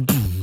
Boom.